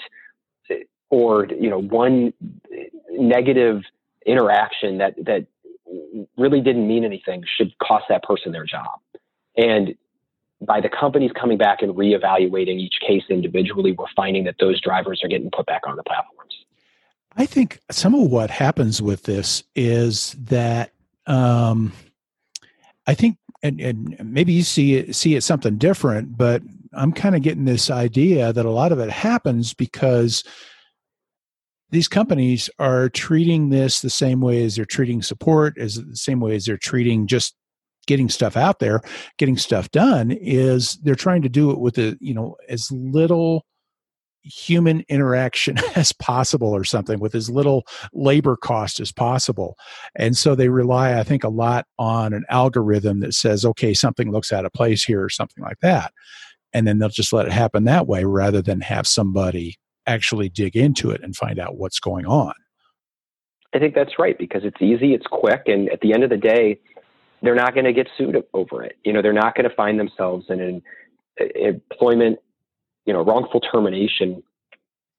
or you know one negative interaction that that really didn't mean anything should cost that person their job. And by the companies coming back and reevaluating each case individually, we're finding that those drivers are getting put back on the platforms. I think some of what happens with this is that um, I think, and, and maybe you see it, see it something different, but I'm kind of getting this idea that a lot of it happens because these companies are treating this the same way as they're treating support, as the same way as they're treating just getting stuff out there, getting stuff done is they're trying to do it with a, you know, as little human interaction as possible or something with as little labor cost as possible. And so they rely, I think, a lot on an algorithm that says, okay, something looks out of place here or something like that. And then they'll just let it happen that way rather than have somebody actually dig into it and find out what's going on. I think that's right because it's easy, it's quick, and at the end of the day, they're not going to get sued over it. You know, they're not going to find themselves in an employment, you know, wrongful termination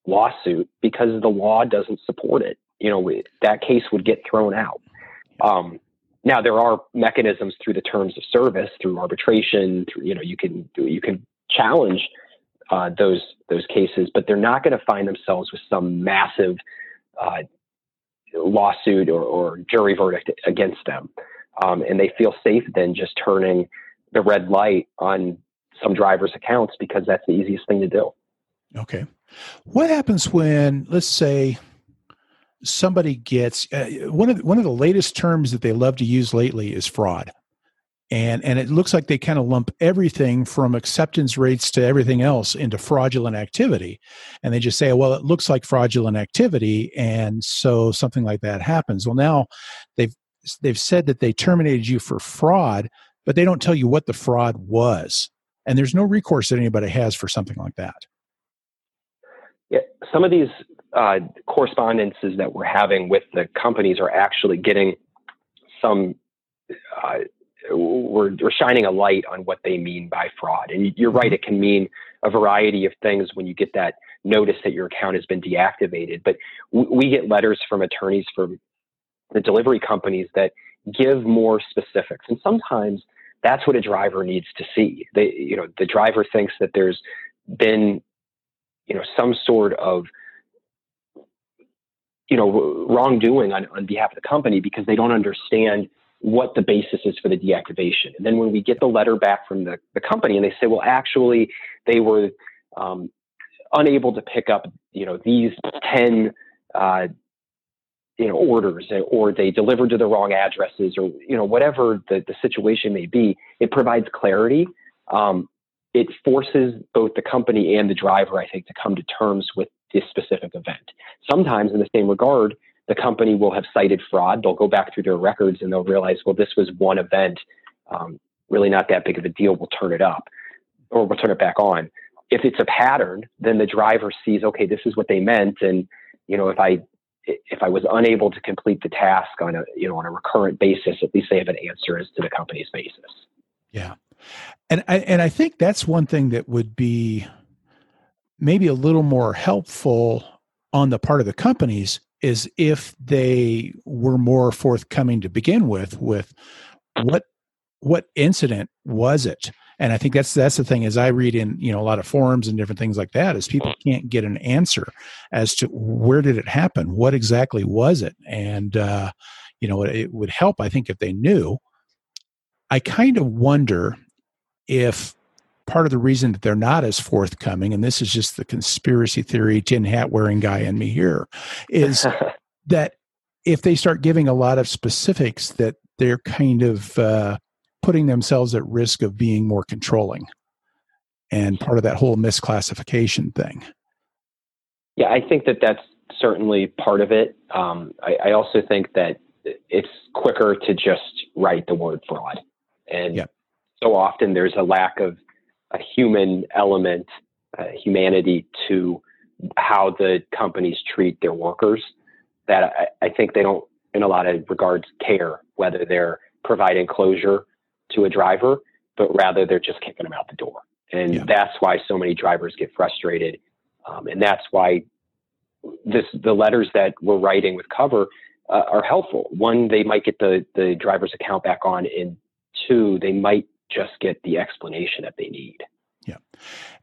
lawsuit because the law doesn't support it. You know, that case would get thrown out. Um, now there are mechanisms through the terms of service, through arbitration. Through, you know, you can you can challenge uh, those those cases, but they're not going to find themselves with some massive uh, lawsuit or, or, jury verdict against them, um, and they feel safe then just turning the red light on some drivers' accounts because that's the easiest thing to do. Okay, what happens when, let's say, somebody gets uh, one of the, one of the latest terms that they love to use lately is fraud. And and it looks like they kind of lump everything from acceptance rates to everything else into fraudulent activity. And they just say well it looks like fraudulent activity and so something like that happens. Well now they've they've said that they terminated you for fraud but they don't tell you what the fraud was and there's no recourse that anybody has for something like that yeah some of these uh, correspondences that we're having with the companies are actually getting some uh, we're, we're shining a light on what they mean by fraud. And you're right, it can mean a variety of things when you get that notice that your account has been deactivated. But we get letters from attorneys from the delivery companies that give more specifics. And sometimes that's what a driver needs to see. They, you know, the driver thinks that there's been, you know, some sort of you know wrongdoing on, on behalf of the company because they don't understand what the basis is for the deactivation. And then when we get the letter back from the, the company and they say, well, actually, they were um, unable to pick up, you know, these 10, uh, you know, orders or they delivered to the wrong addresses or, you know, whatever the, the situation may be, it provides clarity. Um, it forces both the company and the driver, I think, to come to terms with this specific event. Sometimes, in the same regard, the company will have cited fraud. They'll go back through their records and they'll realize, well, this was one event, um, really not that big of a deal. We'll turn it up or we'll turn it back on. If it's a pattern, then the driver sees, okay, this is what they meant. And, you know, if I, if I was unable to complete the task on a, you know, on a recurrent basis, at least they have an answer as to the company's basis. Yeah. And I, and I think that's one thing that would be maybe a little more helpful on the part of the companies is if they were more forthcoming to begin with with what what incident was it and i think that's that's the thing as i read in you know a lot of forums and different things like that is people can't get an answer as to where did it happen what exactly was it? And uh you know it, it would help i think if they knew. I kind of wonder if part of the reason that they're not as forthcoming, and this is just the conspiracy theory tin hat wearing guy in me here, is that if they start giving a lot of specifics, that they're kind of uh, putting themselves at risk of being more controlling, and part of that whole misclassification thing. Yeah, I think that that's certainly part of it. Um, I, I also think that it's quicker to just write the word fraud, and yep. so often there's a lack of a human element, uh, humanity to how the companies treat their workers that I, I, think they don't, in a lot of regards, care whether they're providing closure to a driver, but rather they're just kicking them out the door. And yeah. that's why so many drivers get frustrated. Um, and that's why this, the letters that we're writing with Kover uh, are helpful. One, they might get the, the driver's account back on, and two, they might just get the explanation that they need. Yeah.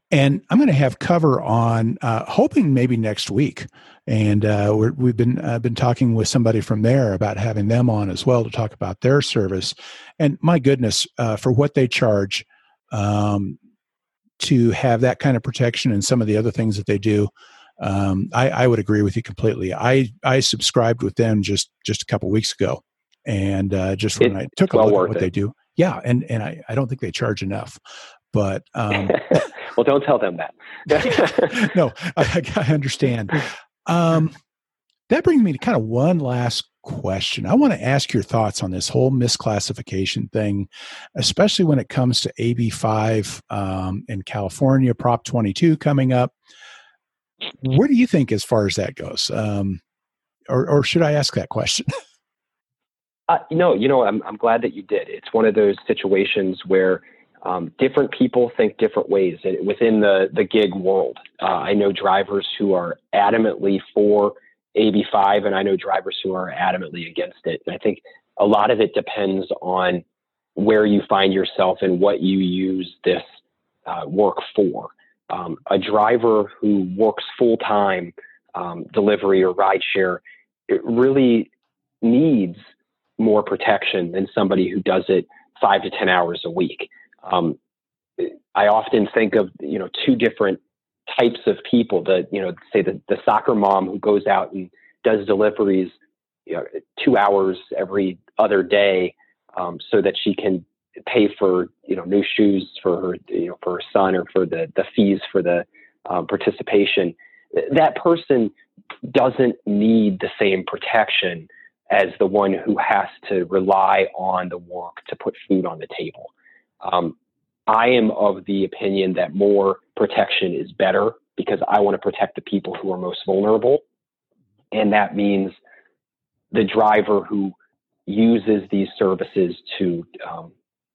And I'm going to have Kover on, uh, hoping maybe next week. And uh, we have been uh, been talking with somebody from there about having them on as well to talk about their service. And my goodness, uh, for what they charge um, to have that kind of protection and some of the other things that they do, um, I, I, would agree with you completely. I I subscribed with them just just a couple weeks ago, and uh, just when it, I took a well look at what it. they do, yeah, and and I, I don't think they charge enough, but um, well, don't tell them that. no, I, I understand. Um, that brings me to kind of one last question. I want to ask your thoughts on this whole misclassification thing, especially when it comes to AB5 um, in California, Prop 22 coming up. Where do you think as far as that goes? Um, or, or should I ask that question? Uh, no, you know, I'm, I'm glad that you did. It's one of those situations where um, different people think different ways within the, the gig world. Uh, I know drivers who are adamantly for AB5, and I know drivers who are adamantly against it. And I think a lot of it depends on where you find yourself and what you use this uh, work for. Um, a driver who works full time um, delivery or rideshare, it really needs more protection than somebody who does it five to 10 hours a week. Um, I often think of, you know, two different types of people that, you know, say the, the soccer mom who goes out and does deliveries you know, two hours every other day um, so that she can pay for, you know, new shoes for her, you know, for her son or for the, the fees for the um, participation. That person doesn't need the same protection as the one who has to rely on the work to put food on the table. Um, I am of the opinion that more protection is better because I want to protect the people who are most vulnerable. And that means the driver who uses these services to, um,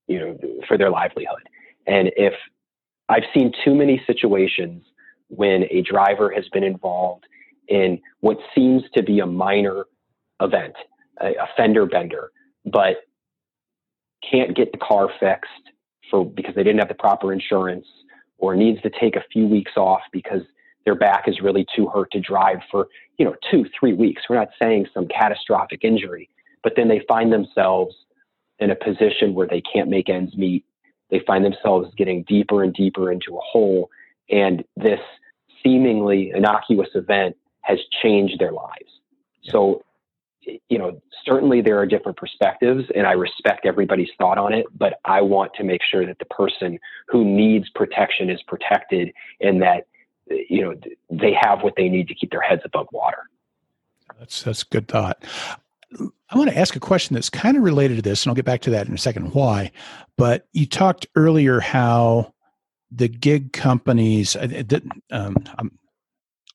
you know, for their livelihood. And if I've seen too many situations when a driver has been involved in what seems to be a minor event, a, a fender bender, but can't get the car fixed for because they didn't have the proper insurance or needs to take a few weeks off because their back is really too hurt to drive for, you know, two, three weeks. We're not saying some catastrophic injury, but then they find themselves in a position where they can't make ends meet. They find themselves getting deeper and deeper into a hole. And this seemingly innocuous event has changed their lives. So you know, certainly there are different perspectives and I respect everybody's thought on it, but I want to make sure that the person who needs protection is protected and that, you know, they have what they need to keep their heads above water. That's, that's good thought. I want to ask a question that's kind of related to this, and I'll get back to that in a second why. But you talked earlier how the gig companies, um, I'm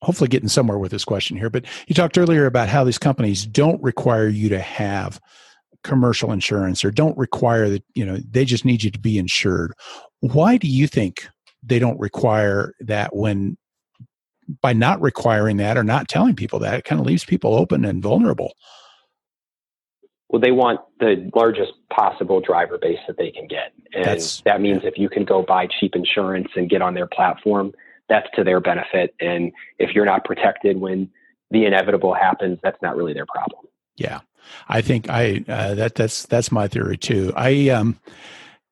hopefully getting somewhere with this question here, but you talked earlier about how these companies don't require you to have commercial insurance or don't require that, you know, they just need you to be insured. Why do you think they don't require that when by not requiring that or not telling people that, it kind of leaves people open and vulnerable? Well, they want the largest possible driver base that they can get. And That's, that means if you can go buy cheap insurance and get on their platform, that's to their benefit. And if you're not protected when the inevitable happens, that's not really their problem. Yeah, I think I uh, that that's that's my theory too. I um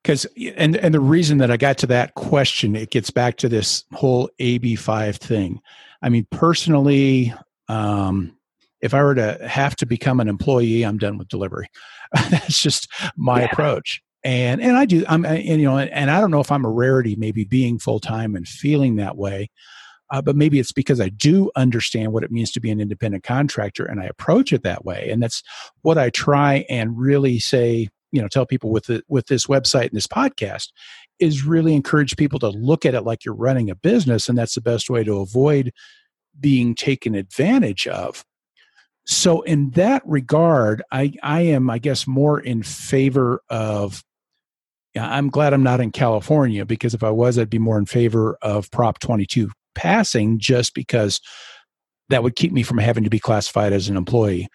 because and and the reason that I got to that question, it gets back to this whole AB five thing. I mean, personally, um, if I were to have to become an employee, I'm done with delivery. That's just my yeah. approach and and I do I'm and, you know and I don't know if I'm a rarity maybe being full time and feeling that way uh, but maybe it's because I do understand what it means to be an independent contractor and I approach it that way. And that's what I try and really say you know tell people with the, with this website and this podcast is really encourage people to look at it like you're running a business and that's the best way to avoid being taken advantage of. So in that regard i i am i guess more in favor of I'm glad I'm not in California because if I was, I'd be more in favor of Prop 22 passing just because that would keep me from having to be classified as an employee.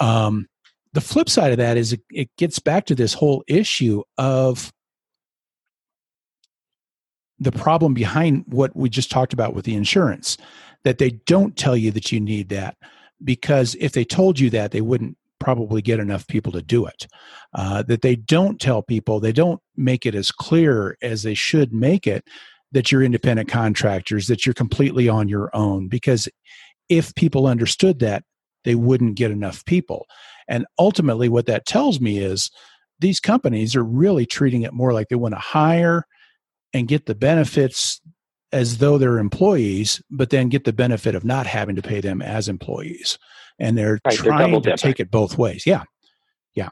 Um, the flip side of that is it, it gets back to this whole issue of the problem behind what we just talked about with the insurance that they don't tell you that you need that because if they told you that they wouldn't probably get enough people to do it. Uh, that they don't tell people, they don't make it as clear as they should make it that you're independent contractors, that you're completely on your own. Because if people understood that, they wouldn't get enough people. And ultimately, what that tells me is these companies are really treating it more like they want to hire and get the benefits as though they're employees, but then get the benefit of not having to pay them as employees and they're right, trying they're to take it both ways. Yeah. yeah,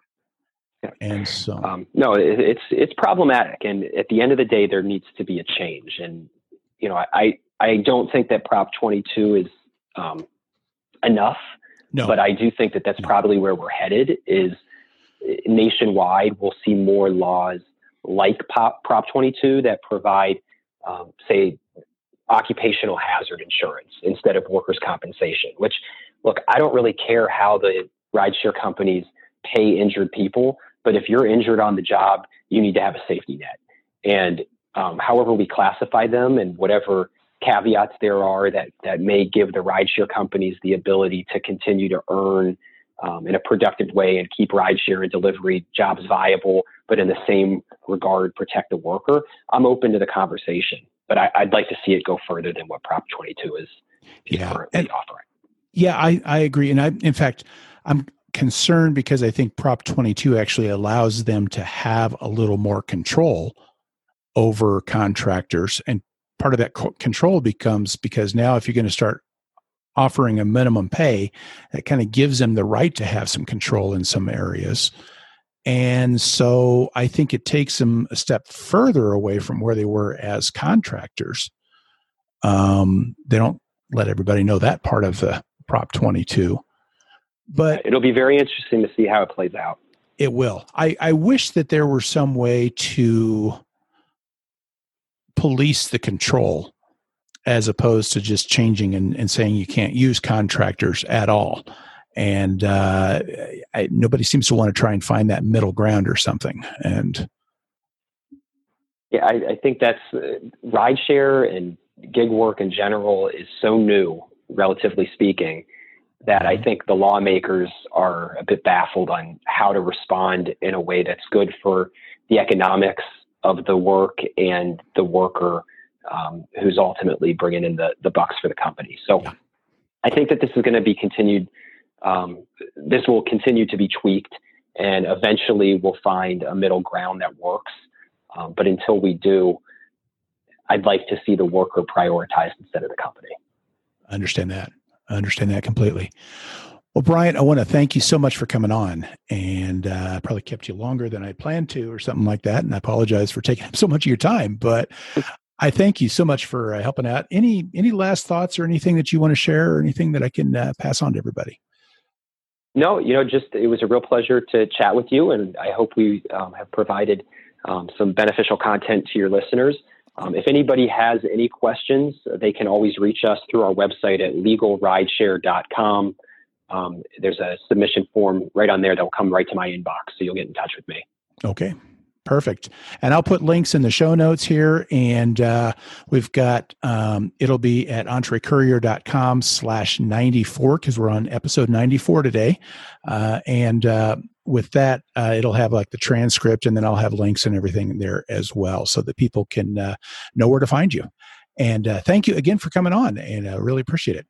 yeah. And so, um, no, it, it's it's problematic, and at the end of the day, there needs to be a change. And you know, I I don't think that Prop 22 is um, enough. No. But I do think that that's probably where we're headed. Is nationwide, we'll see more laws like Prop, Prop 22 that provide, um, say, occupational hazard insurance instead of workers' compensation. Which, look, I don't really care how the rideshare companies pay injured people, but if you're injured on the job, you need to have a safety net. And um, however we classify them and whatever caveats there are that that may give the rideshare companies the ability to continue to earn um, in a productive way and keep rideshare and delivery jobs viable, but in the same regard protect the worker. I'm open to the conversation, but I, would like to see it go further than what Prop 22 is, is yeah. currently and, offering. Yeah, I, I agree, and I in fact I'm concerned because I think Prop 22 actually allows them to have a little more control over contractors. And part of that control becomes because now if you're going to start offering a minimum pay that kind of gives them the right to have some control in some areas. And so i think it takes them a step further away from where they were as contractors. Um, they don't let everybody know that part of the prop 22 but it'll be very interesting to see how it plays out it will i, I wish that there were some way to police the control as opposed to just changing and, and saying you can't use contractors at all. And uh, I, nobody seems to want to try and find that middle ground or something. And yeah, I, I think that's uh, rideshare and gig work in general is so new, relatively speaking, that I mm-hmm. think the lawmakers are a bit baffled on how to respond in a way that's good for the economics of the work and the worker um, who's ultimately bringing in the, the bucks for the company. So yeah. I think that this is going to be continued. Um, this will continue to be tweaked, and eventually we'll find a middle ground that works. Um, but until we do, I'd like to see the worker prioritized instead of the company. I understand that. I understand that completely. Well, Bryant, I want to thank you so much for coming on, and uh, probably kept you longer than I planned to, or something like that. And I apologize for taking up so much of your time, but I thank you so much for uh, helping out. Any any last thoughts or anything that you want to share, or anything that I can uh, pass on to everybody? No, you know, just it was a real pleasure to chat with you, and I hope we um, have provided um, some beneficial content to your listeners. Um, if anybody has any questions, they can always reach us through our website at legalrideshare.com um, there's a submission form right on there that will come right to my inbox. So you'll get in touch with me. Okay. Perfect. And I'll put links in the show notes here. And uh, we've got, um, it'll be at entrecourier.com slash 94 because we're on episode 94 today. Uh, and uh, with that, uh, it'll have like the transcript and then I'll have links and everything there as well so that people can uh, know where to find you. And uh, thank you again for coming on and I really appreciate it.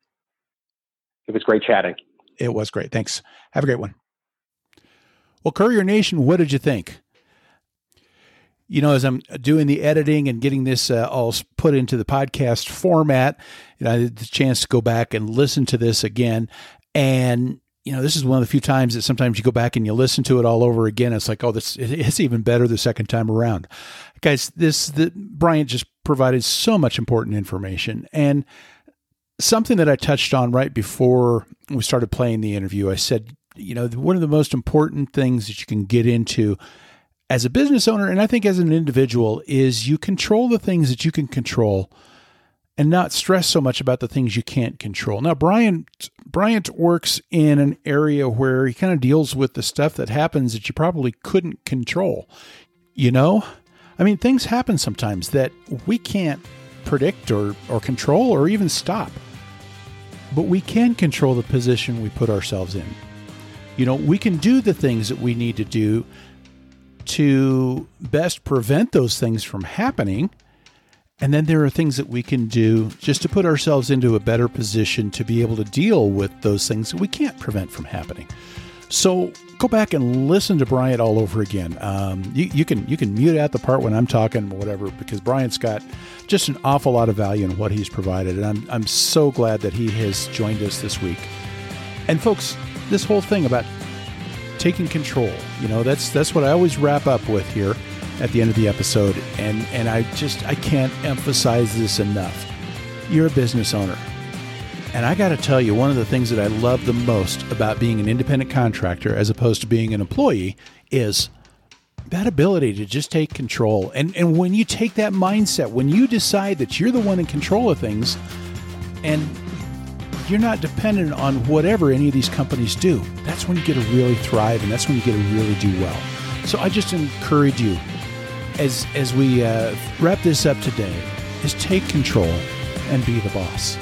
It was great chatting. It was great. Thanks. Have a great one. Well, Courier Nation, what did you think? You know, as I'm doing the editing and getting this uh, all put into the podcast format, you know, I had the chance to go back and listen to this again. And, you know, this is one of the few times that sometimes you go back and you listen to it all over again. It's like, oh, this it's even better the second time around. Guys, this the Bryant just provided so much important information. And something that I touched on right before we started playing the interview. I said, you know, one of the most important things that you can get into as a business owner, and I think as an individual, is you control the things that you can control and not stress so much about the things you can't control. Now, Bryant Bryant works in an area where he kind of deals with the stuff that happens that you probably couldn't control. You know? I mean, things happen sometimes that we can't predict or, or control or even stop but we can control the position we put ourselves in. You know, we can do the things that we need to do to best prevent those things from happening. And then there are things that we can do just to put ourselves into a better position to be able to deal with those things that we can't prevent from happening. So go back and listen to Bryant all over again. Um, you, you, can you can mute out the part when I'm talking or whatever because Bryant's got just an awful lot of value in what he's provided, and I'm I'm so glad that he has joined us this week. And folks, this whole thing about taking control, you know, that's that's what I always wrap up with here at the end of the episode, and and I just I can't emphasize this enough. You're a business owner. And I got to tell you, one of the things that I love the most about being an independent contractor as opposed to being an employee is that ability to just take control. And and when you take that mindset, when you decide that you're the one in control of things and you're not dependent on whatever any of these companies do, that's when you get to really thrive and that's when you get to really do well. So I just encourage you as as we uh, wrap this up today is take control and be the boss.